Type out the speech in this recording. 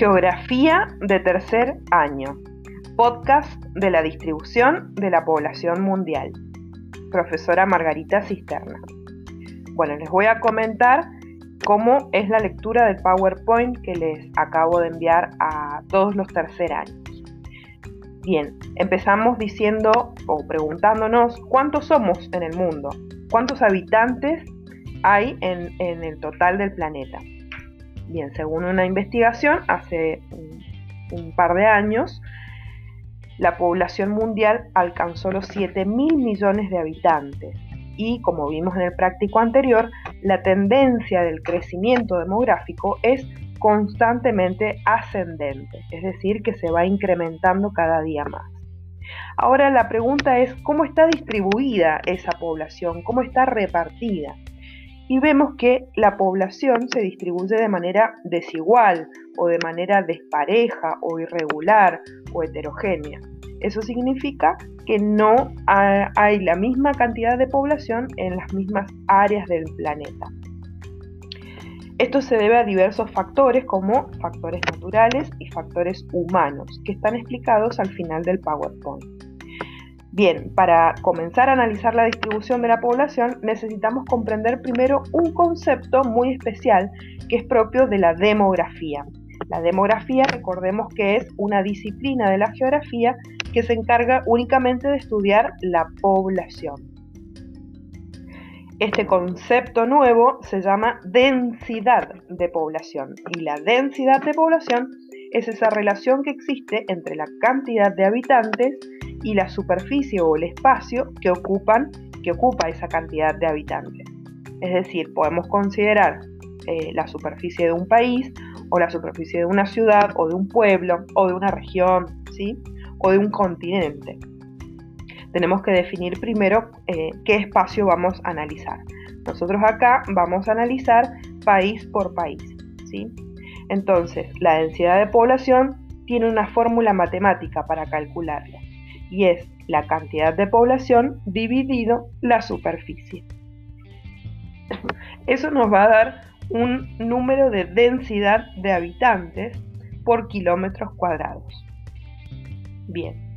Geografía de tercer año. Podcast de la distribución de la población mundial. Profesora Margarita Cisterna. Bueno, les voy a comentar cómo es la lectura del PowerPoint que les acabo de enviar a todos los tercer años. Bien, empezamos diciendo o preguntándonos cuántos somos en el mundo, cuántos habitantes hay en, el total del planeta. Bien, según una investigación hace un, par de años, la población mundial alcanzó los 7 mil millones de habitantes y, como vimos en el práctico anterior, la tendencia del crecimiento demográfico es constantemente ascendente, es decir, que se va incrementando cada día más. Ahora la pregunta es cómo está distribuida esa población, cómo está repartida. Y vemos que la población se distribuye de manera desigual o de manera despareja o irregular o heterogénea. Eso significa que no hay la misma cantidad de población en las mismas áreas del planeta. Esto se debe a diversos factores como factores naturales y factores humanos, que están explicados al final del PowerPoint. Bien, para comenzar a analizar la distribución de la población necesitamos comprender primero un concepto muy especial que es propio de la demografía. La demografía, recordemos que es una disciplina de la geografía que se encarga únicamente de estudiar la población. Este concepto nuevo se llama densidad de población y la densidad de población es esa relación que existe entre la cantidad de habitantes y la superficie o el espacio que, ocupan, que ocupa esa cantidad de habitantes. Es decir, podemos considerar eh, la superficie de un país o la superficie de una ciudad o de un pueblo o de una región, ¿sí? o de un continente tenemos que definir primero eh, qué espacio vamos a analizar. Nosotros acá vamos a analizar país por país. ¿sí? Entonces, la densidad de población tiene una fórmula matemática para calcularla y es la cantidad de población dividido la superficie. Eso nos va a dar un número de densidad de habitantes por kilómetros cuadrados. Bien,